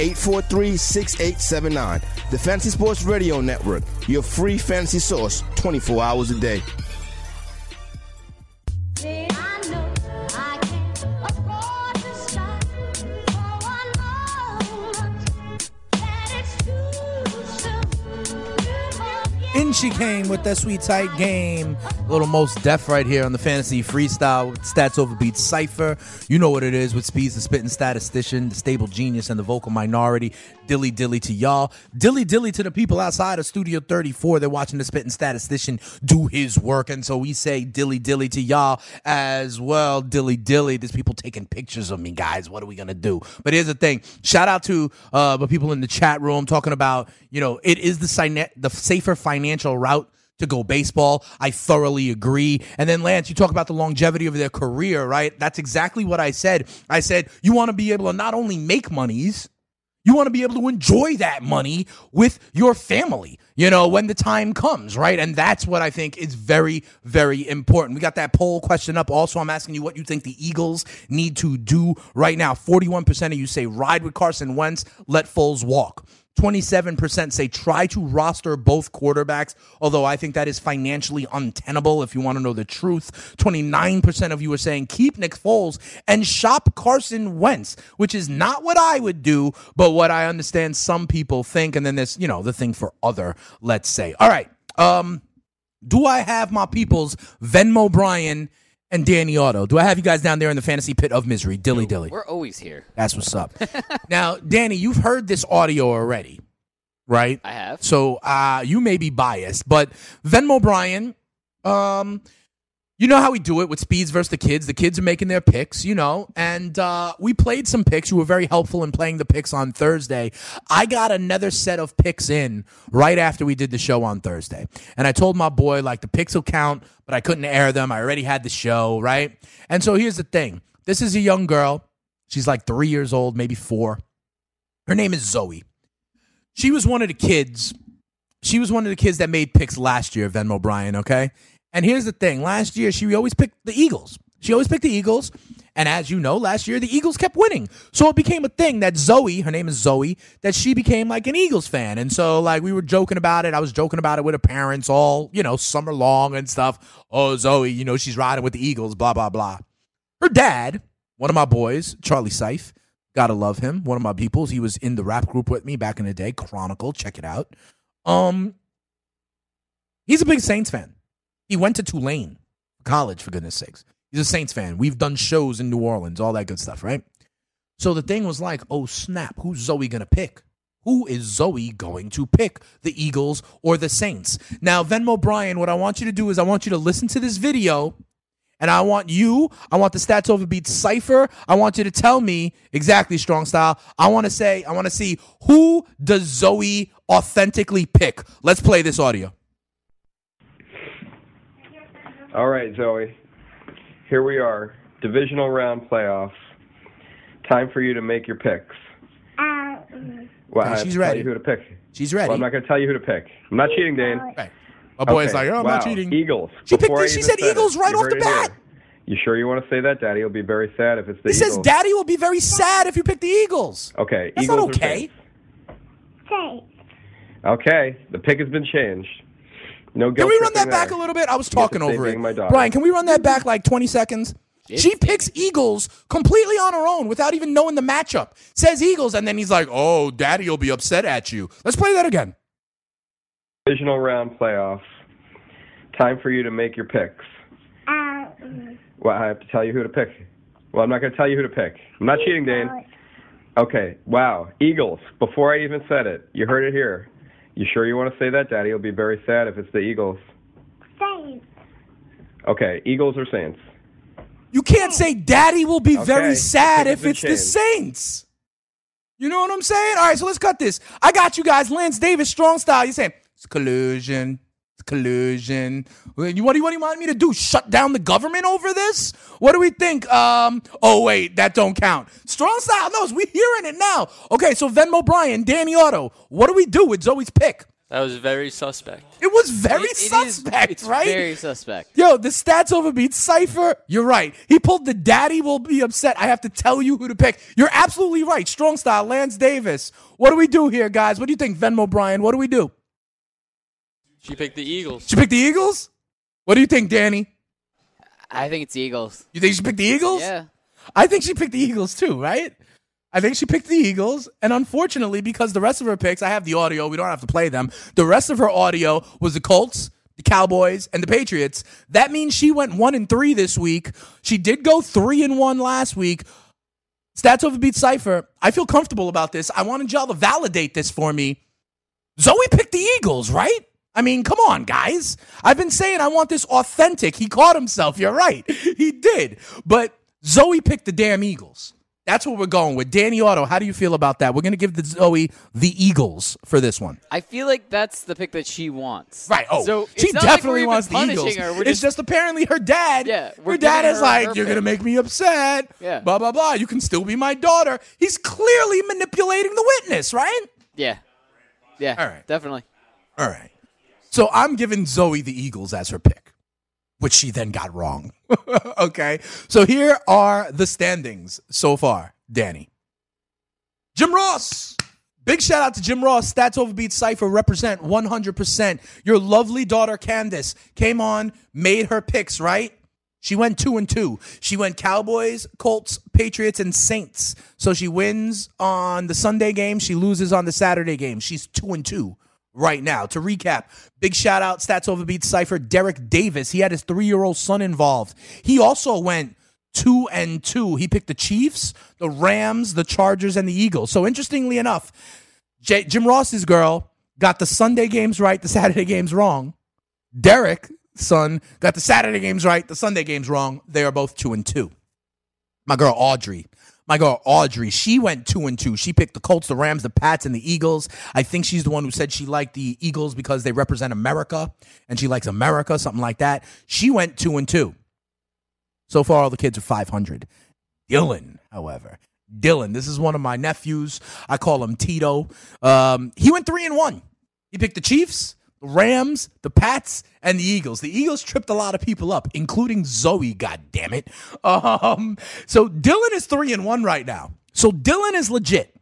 843 6879. The Fantasy Sports Radio Network, your free fantasy source 24 hours a day. She came with that sweet tight game. A little Mos Def right here on the fantasy freestyle stats over beats cipher. You know what it is with Speeds, the spitting statistician, the stable genius, and the vocal minority. Dilly dilly to y'all. Dilly dilly to the people outside of Studio 34. They're watching the spitting statistician do his work. And so we say dilly dilly to y'all as well. Dilly dilly. There's people taking pictures of me, guys. What are we gonna do? But here's the thing. Shout out to uh the people in the chat room talking about, you know, it is the the safer financial route to go baseball. I thoroughly agree. And then Lance, you talk about the longevity of their career, right? That's exactly what I said. I said you want to be able to not only make monies, you want to be able to enjoy that money with your family, you know, when the time comes, right? And that's what I think is very, very important. We got that poll question up. Also, I'm asking you what you think the Eagles need to do right now. 41% of you say ride with Carson Wentz, let Foles walk. 27% say try to roster both quarterbacks, although I think that is financially untenable if you want to know the truth. 29% of you are saying keep Nick Foles and shop Carson Wentz, which is not what I would do, but what I understand some people think. And then there's, you know, the thing for other, let's say. All right. Um, do I have my people's Venmo Brian and Danny Otto? Do I have you guys down there in the fantasy pit of misery? Dilly dilly. We're always here. That's what's up. now, Danny, you've heard this audio already, right? I have. So uh, you may be biased, but Venmo Brian, um, you know how we do it with speeds versus the kids. The kids are making their picks, you know, and uh, we played some picks. You were very helpful in playing the picks on Thursday. I got another set of picks in right after we did the show on Thursday, and I told my boy like the picks will count, but I couldn't air them. I already had the show, right? And so here's the thing: this is a young girl. She's like three years old, maybe four. Her name is Zoe. She was one of the kids. She was one of the kids that made picks last year, Venmo Brian, okay? And here's the thing last year, she always picked the Eagles. She always picked the Eagles. And as you know, last year, the Eagles kept winning. So it became a thing that Zoe, her name is Zoe, that she became like an Eagles fan. And so, like, we were joking about it. I was joking about it with her parents all, you know, summer long and stuff. Oh, Zoe, you know, she's riding with the Eagles, blah, blah, blah. Her dad, one of my boys, Charlie Seif, gotta love him. One of my peoples. He was in the rap group with me back in the day, Chronicle. Check it out. Um, he's a big Saints fan. He went to Tulane college, for goodness sakes. He's a Saints fan. We've done shows in New Orleans, all that good stuff, right? So the thing was like, oh snap, who's Zoe gonna pick? Who is Zoe going to pick? The Eagles or the Saints? Now, Venmo Brian, what I want you to do is I want you to listen to this video. And I want you, I want the stats overbeat cipher. I want you to tell me exactly strong style. I want to say, I want to see who does Zoe authentically pick. Let's play this audio. All right, Zoe. Here we are, divisional round playoffs. Time for you to make your picks. Um, Well, Okay, I have she's tell ready. you who to pick. She's ready. Well, I'm not going to tell you who to pick. I'm not cheating, Dane. Right. My boy's Okay, like, oh, I'm wow. not cheating. Eagles. She picked Before the- she even said Eagles it, right you off the it here. bat. You sure you want to say that? Daddy will be very sad if it's the He Eagles. says Daddy will be very sad if you pick the Eagles. Okay, That's Eagles not or okay. Saints? say. Okay, the pick has been changed. No Can we run that back there. a little bit? I was You get to talking over it. my. Brian, can we run that back like 20 seconds? She picks Eagles completely on her own without even knowing the matchup. Says Eagles, and then he's like, oh, daddy will be upset at you. Let's play that again. Divisional round playoffs. Time for you to make your picks. Um, Well, I have to tell you who to pick. Well, I'm not going to tell you who to pick. I'm not cheating, Dane. Okay, wow. Eagles. Before I even said it, you heard it here. You sure you want to say that? Daddy will be very sad if it's the Eagles. say. Okay, Eagles or Saints? You can't say daddy will be Okay, very sad the if it's the Saints. You know what I'm saying? All right, so let's cut this. I got you guys. Lance Davis, strong style. You're saying it's collusion. Collusion. What do you, what do you want me to do? Shut down the government over this? What do we think? Um. Oh wait, that don't count. Strong style knows we're hearing it now. Okay, so Venmo Brian, Danny Otto. What do we do with Zoe's pick? That was very suspect. It was very It- it is- suspect, it's right? Very suspect. Yo, the stats overbeat Cipher. You're right. He pulled the daddy will be upset. I have to tell you who to pick. You're absolutely right. Strong style, Lance Davis. What do we do here, guys? What do you think, Venmo Brian? What do we do? She picked the Eagles. She picked the Eagles? What do you think, Danny? I think it's Eagles. You think she picked the Eagles? Yeah. I think she picked the Eagles too, right? I think she picked the Eagles, and unfortunately, because the rest of her picks, I have the audio. We don't have to play them. The rest of her audio was the Colts, the Cowboys, and the Patriots. That means she went one and three this week. She did go three and one last week. Stats over overbeat Cipher. I feel comfortable about this. I wanted y'all to validate this for me. Zoe picked the Eagles, right? I mean, come on, guys. I've been saying I want this authentic. He caught himself. You're right. He did. But Zoe picked the damn Eagles. That's what we're going with. Danny Otto, how do you feel about that? We're going to give the Zoe the Eagles for this one. I feel like that's the pick that she wants. Right. Oh, so she not like definitely wants the Eagles. We're it's just, just apparently her dad. Yeah, her dad is her like, her "You're gonna make me upset." Yeah. Blah blah blah. You can still be my daughter. He's clearly manipulating the witness, right? yeah, yeah. All right. definitely. All right. So I'm giving Zoe the Eagles as her pick, which she then got wrong. okay. So here are the standings so far, Danny. Jim Ross. Big shout out to Jim Ross. Stats Overbeat Cypher represent 100%. Your lovely daughter, Candace, came on, made her picks, right? She went two and two. She went Cowboys, Colts, Patriots, and Saints. So she wins on the Sunday game. She loses on the Saturday game. She's two and two right now. To recap, big shout out, Stats Overbeat Cypher, Derek Davis. He had his three year old son involved. He also went two and two. He picked the Chiefs, the Rams, the Chargers, and the Eagles. So interestingly enough, J- Jim Ross's girl got the Sunday games right, the Saturday games wrong. Derek, son, got the Saturday games right, the Sunday games wrong. They are both two and two. My girl Audrey. My girl Audrey, she went two and two. She picked the Colts, the Rams, the Pats, and the Eagles. I think she's the one who said she liked the Eagles because they represent America and she likes America, something like that. She went two and two. So far, all the kids are 500. Dylan, however, Dylan, this is one of my nephews. I call him Tito. Um, he went three and one. He picked the Chiefs, the Rams, the Pats, and the Eagles. The Eagles tripped a lot of people up, including Zoe. God damn it! Um, so Dylan is three and one right now. So Dylan is legit.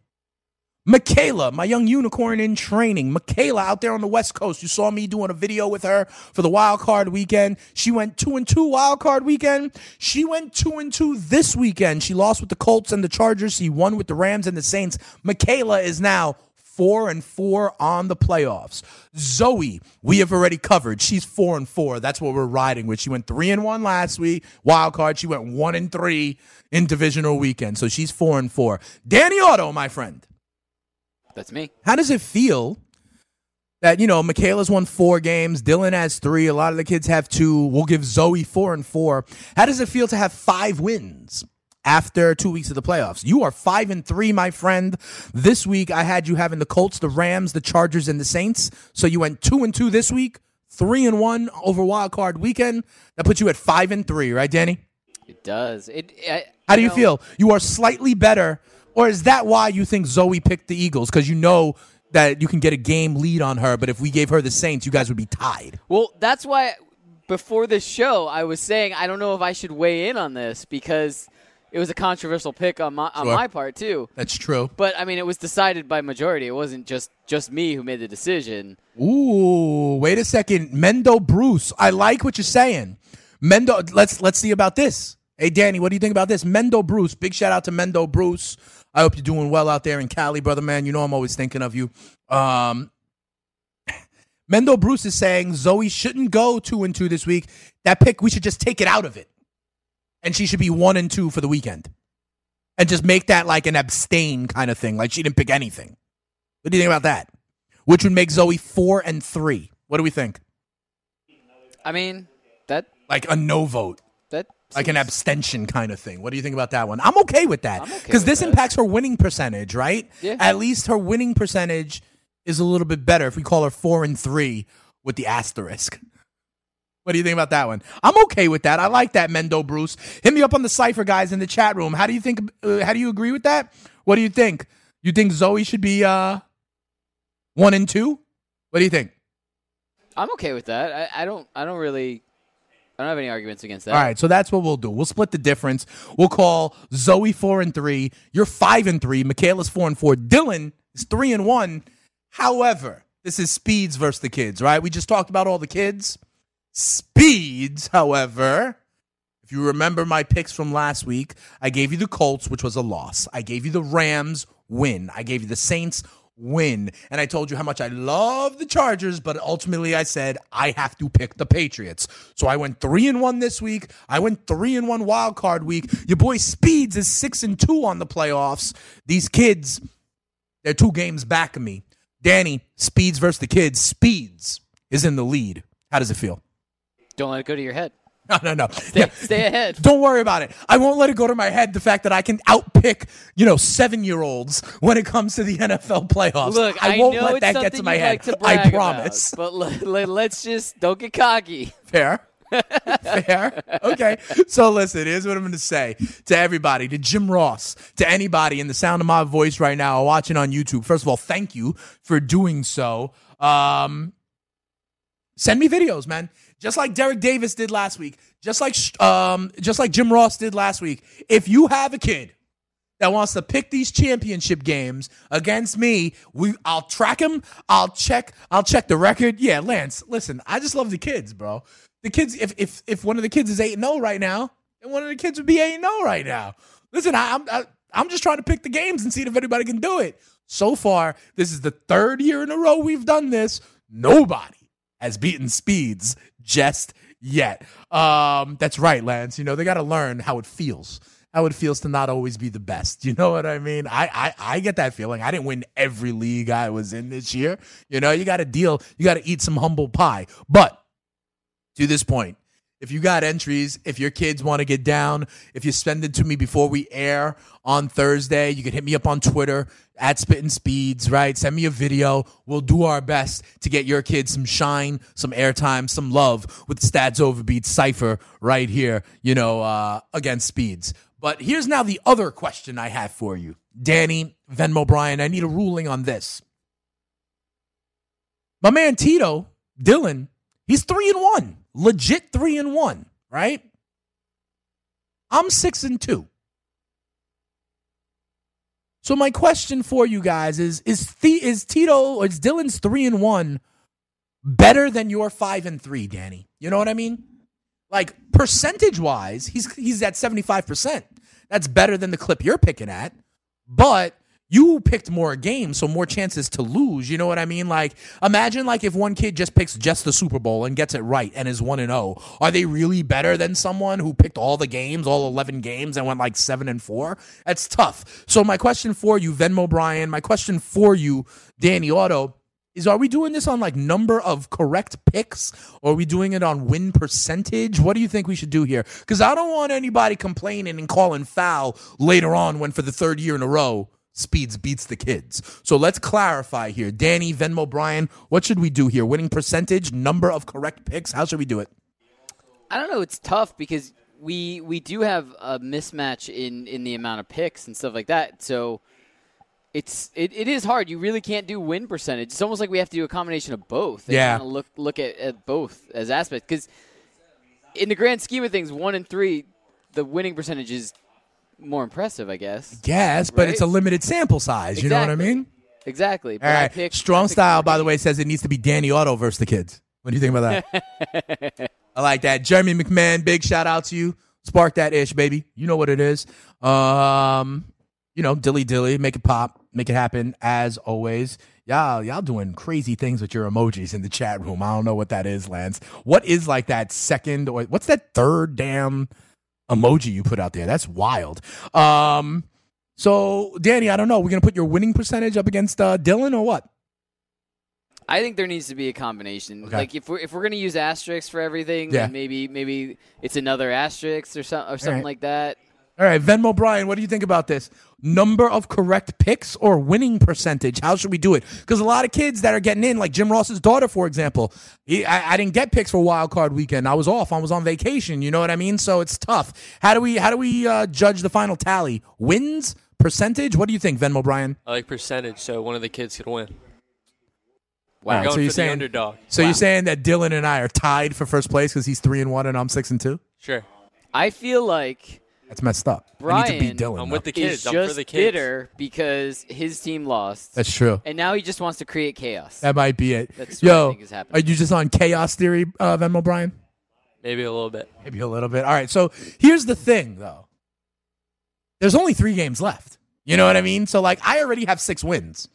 Michaela, my young unicorn in training. Michaela out there on the West Coast. You saw me doing a video with her for the wild card weekend. She went two and two wild card weekend. She went two and two this weekend. She lost with the Colts and the Chargers. She won with the Rams and the Saints. Michaela is now four and four on the playoffs. Zoe, we have already covered. She's four and four. That's what we're riding with. She went three and one last week, wild card. She went one and three in divisional weekend. So she's four and four. Danny Otto, my friend. That's me. How does it feel that, you know, Michaela's won four games, Dylan has three, a lot of the kids have two. We'll give Zoe four and four. How does it feel to have five wins? After two weeks of the playoffs, you are five and three, my friend. This week, I had you having the Colts, the Rams, the Chargers, and the Saints. So you went two and two this week, three and one over wild card weekend. That puts you at five and three, right, Danny? It does. It. I, How do you know, feel? You are slightly better, or is that why you think Zoe picked the Eagles? Because you know that you can get a game lead on her, but if we gave her the Saints, you guys would be tied. Well, that's why before this show, I was saying I don't know if I should weigh in on this because it was a controversial pick on my on Sure. my part too. That's true. But I mean, it was decided by majority. It wasn't just just me who made the decision. Ooh, wait a second, Mendo Bruce. I like what you're saying. Mendo, let's let's see about this. Hey, Danny, what do you think about this? Mendo Bruce. Big shout out to Mendo Bruce. I hope you're doing well out there in Cali, brother man. You know I'm always thinking of you. Um, Mendo Bruce is saying Zoe shouldn't go two and two this week. That pick, we should just take it out of it, and she should be one and two for the weekend, and just make that like an abstain kind of thing. Like she didn't pick anything. What do you think about that? Which would make Zoe four and three. What do we think? I mean, that Like a no vote, that like an abstention kind of thing. What do you think about that one? I'm okay with that I'm okay because this that. impacts her winning percentage, right? Yeah. At least her winning percentage is a little bit better if we call her four and three with the asterisk. What do you think about that one? I'm okay with that. I like that, Mendo Bruce. Hit me up on the cipher, guys, in the chat room. How do you think? Uh, how do you agree with that? What do you think? You think Zoe should be uh, one and two? What do you think? I'm okay with that. I, I don't. I don't really. I don't have any arguments against that. All right, so that's what we'll do. We'll split the difference. We'll call Zoe four and three. You're five and three. Michaela's four and four. Dylan is three and one. However, this is speeds versus the kids, right? We just talked about all the kids. Speeds, however, if you remember my picks from last week, I gave you the Colts, which was a loss. I gave you the Rams win. I gave you the Saints win. And I told you how much I love the Chargers, but ultimately I said I have to pick the Patriots. So I went three and one this week. I went three and one wild card week. Your boy Speeds is six and two on the playoffs. These kids, they're two games back of me. Danny, Speeds versus the kids. Speeds is in the lead. How does it feel? Don't let it go to your head. No, no, no. Stay, stay ahead. Don't worry about it. I won't let it go to my head the fact that I can outpick, you know, seven year olds when it comes to the NFL playoffs. Look, I I, won't let that get to my head. like to I promise. about, but let, let's just don't get cocky. Fair. Fair. Okay. So listen, here's what I'm going to say to everybody, to Jim Ross, to anybody in the sound of my voice right now or watching on YouTube. First of all, thank you for doing so. Um, send me videos, man. Just like Derek Davis did last week, just like um, just like Jim Ross did last week. If you have a kid that wants to pick these championship games against me, we I'll track him. I'll check. I'll check the record. Yeah, Lance. Listen, I just love the kids, bro. The kids. If if if one of the kids is eight and zero right now, then one of the kids would be eight and zero right now. Listen, I, I'm I, I'm just trying to pick the games and see if anybody can do it. So far, this is the third year in a row we've done this. Nobody has beaten Speeds just yet. Um, that's right, Lance. You know they got to learn how it feels. How it feels to not always be the best. You know what I mean? I, I I get that feeling. I didn't win every league I was in this year. You know, you got to deal. You got to eat some humble pie. But to this point, if you got entries, if your kids want to get down, if you send it to me before we air on Thursday, you can hit me up on Twitter at Spittin' Speeds, right? Send me a video. We'll do our best to get your kids some shine, some airtime, some love with Stats Overbeat Cypher right here, you know, uh, against Speeds. But here's now the other question I have for you. Danny, Venmo Brian, I need a ruling on this. My man Tito, Dylan, he's three and one. Legit three and one, right? I'm six and two. So my question for you guys is: Is the, is Tito or is Dylan's three and one better than your five and three, Danny? You know what I mean? Like percentage wise, he's he's at seventy five percent. That's better than the clip you're picking at, but you picked more games, so more chances to lose. You know what I mean? Like, imagine like if one kid just picks just the Super Bowl and gets it right and is one and zero. Are they really better than someone who picked all the games, all eleven games, and went like seven and four? That's tough. So my question for you, Venmo Brian, my question for you, Danny Otto, is are we doing this on like number of correct picks or are we doing it on win percentage what do you think we should do here because i don't want anybody complaining and calling foul later on when for the third year in a row speeds beats the kids so let's clarify here danny venmo brian what should we do here winning percentage number of correct picks how should we do it I don't know. It's tough because we we do have a mismatch in in the amount of picks and stuff like that. So it's it, it is hard. You really can't do win percentage. It's almost like we have to do a combination of both. Yeah. look look at, at both as aspects because in the grand scheme of things, one and three, the winning percentage is more impressive, I guess. Yes, but it's a limited sample size. You know what I Exactly. mean? Exactly. But All I picked- Strong style, by the way, says it needs to be Danny Otto versus the kids. What do you think about that? I like that. Jeremy McMahon, big shout out to you. Spark that ish, baby. You know what it is. Um, you know, dilly dilly, make it pop, make it happen as always. Y'all, y'all doing crazy things with your emojis in the chat room. I don't know what that is, Lance. What is like that second or what's that third damn emoji you put out there? That's wild. Um, so Danny, I don't know. We're gonna put your winning percentage up against uh, Dylan or what? I think there needs to be a combination. Okay. Like if we're if we're gonna use asterisks for everything, Yeah. then maybe maybe it's another asterisk or something or something right. like that. All right, Venmo Brian, what do you think about this? Number of correct picks or winning percentage? How should we do it? Because a lot of kids that are getting in, like Jim Ross's daughter, for example, he, I, I didn't get picks for Wild Card Weekend. I was off. I was on vacation. You know what I mean? So it's tough. How do we how do we uh, judge the final tally? Wins percentage? What do you think, Venmo Brian? I like percentage, so one of the kids could win. Wow, Going so you're for saying the underdog. So you're saying that Dylan and I are tied for first place because he's three and one and I'm six and two? Sure. I feel like That's messed up. I Brian need to beat Dylan. I'm though. with the is kids. I'm for just the kids. bitter because his team lost. That's true. And now he just wants to create chaos. That might be it. That's what I Yo, think is happening. are you just on chaos theory, uh, Venmo Brian? Maybe a little bit. Maybe a little bit. All right. So here's the thing, though. There's only three games left. You know what I mean? So like, I already have six wins.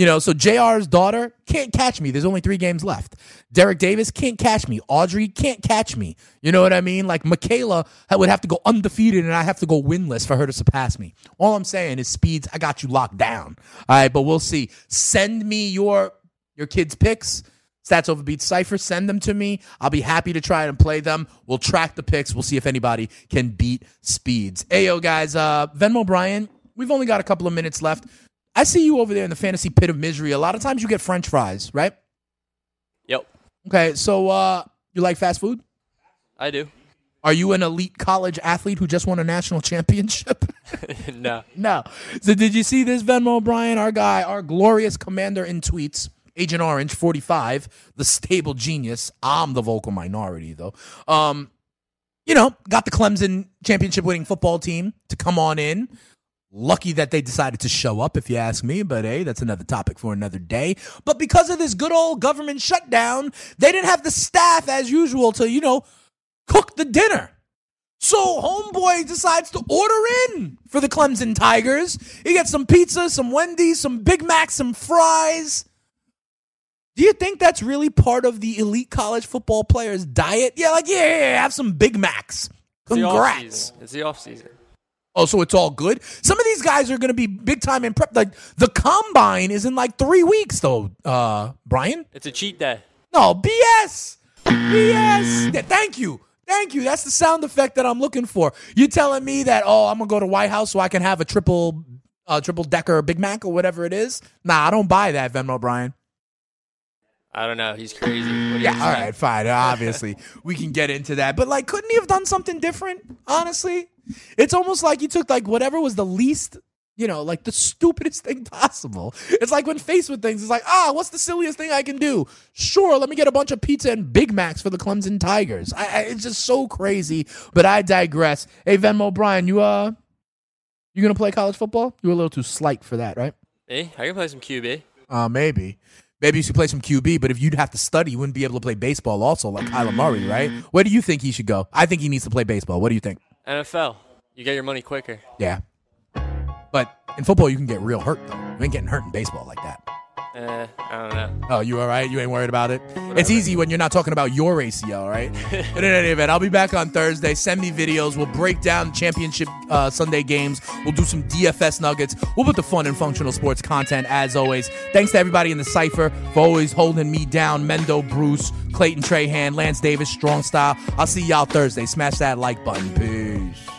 You know, so JR's daughter can't catch me. There's only three games left. Derek Davis can't catch me. Audrey can't catch me. You know what I mean? Like Michaela ha- would have to go undefeated and I have to go winless for her to surpass me. All I'm saying is speeds, I got you locked down. All right, but we'll see. Send me your your kids' picks. Stats over beats Cypher, send them to me. I'll be happy to try and play them. We'll track the picks. We'll see if anybody can beat speeds. Ayo, guys, uh, Venmo Brian, we've only got a couple of minutes left. I see you over there in the fantasy pit of misery. A lot of times you get French fries, right? Yep. Okay, so uh, you like fast food? I do. Are you an elite college athlete who just won a national championship? no. no. So did you see this Venmo, Brian? Our guy, our glorious commander in tweets, Agent Orange, 45, the stable genius. I'm the vocal minority, though. Um, you know, got the Clemson championship winning football team to come on in. Lucky that they decided to show up, if you ask me, but hey, that's another topic for another day. But because of this good old government shutdown, they didn't have the staff as usual to, you know, cook the dinner. So homeboy decides to order in for the Clemson Tigers. He gets some pizza, some Wendy's, some Big Macs, some fries. Do you think that's really part of the elite college football player's diet? Yeah, like yeah, yeah, yeah, have some Big Macs. It's the Congrats. off-season. It's the off season. Oh, so it's all good. Some of these guys are going to be big time in prep. Like the combine is in like three weeks, though. Uh, Brian? It's a cheat day. No BS. BS. Yeah, thank you. Thank you. That's the sound effect that I'm looking for. You telling me that? Oh, I'm gonna go to White House so I can have a triple, uh, triple decker Big Mac or whatever it is. Nah, I don't buy that, Venmo Brian. I don't know. He's crazy. Yeah, all right, fine. Obviously, we can get into that. But like, couldn't he have done something different? Honestly, it's almost like he took like whatever was the least, you know, like the stupidest thing possible. It's like when faced with things, it's like, ah, what's the silliest thing I can do? Sure, let me get a bunch of pizza and Big Macs for the Clemson Tigers. I, I, it's just so crazy. But I digress. Hey, Venmo Brian, you uh, you gonna play college football? You're a little too slight for that, right? Hey, I can play some QB. Uh, maybe. Maybe you should play some QB, but if you'd have to study, you wouldn't be able to play baseball also, like Kyler Murray, mm. right? Where do you think he should go? I think he needs to play baseball. What do you think? NFL. You get your money quicker. Yeah. But in football, you can get real hurt, though. You ain't getting hurt in baseball like that. Eh, I don't know. Oh, you all right? You ain't worried about it? It's easy when you're not talking about your ACL, right? but in any event, I'll be back on Thursday. Send me videos. We'll break down championship uh, Sunday games. We'll do some DFS nuggets. We'll put the fun and functional sports content as always. Thanks to everybody in the cipher for always holding me down. Mendo, Bruce, Clayton Trahan, Lance Davis, Strong Style. I'll see y'all Thursday. Smash that like button. Peace.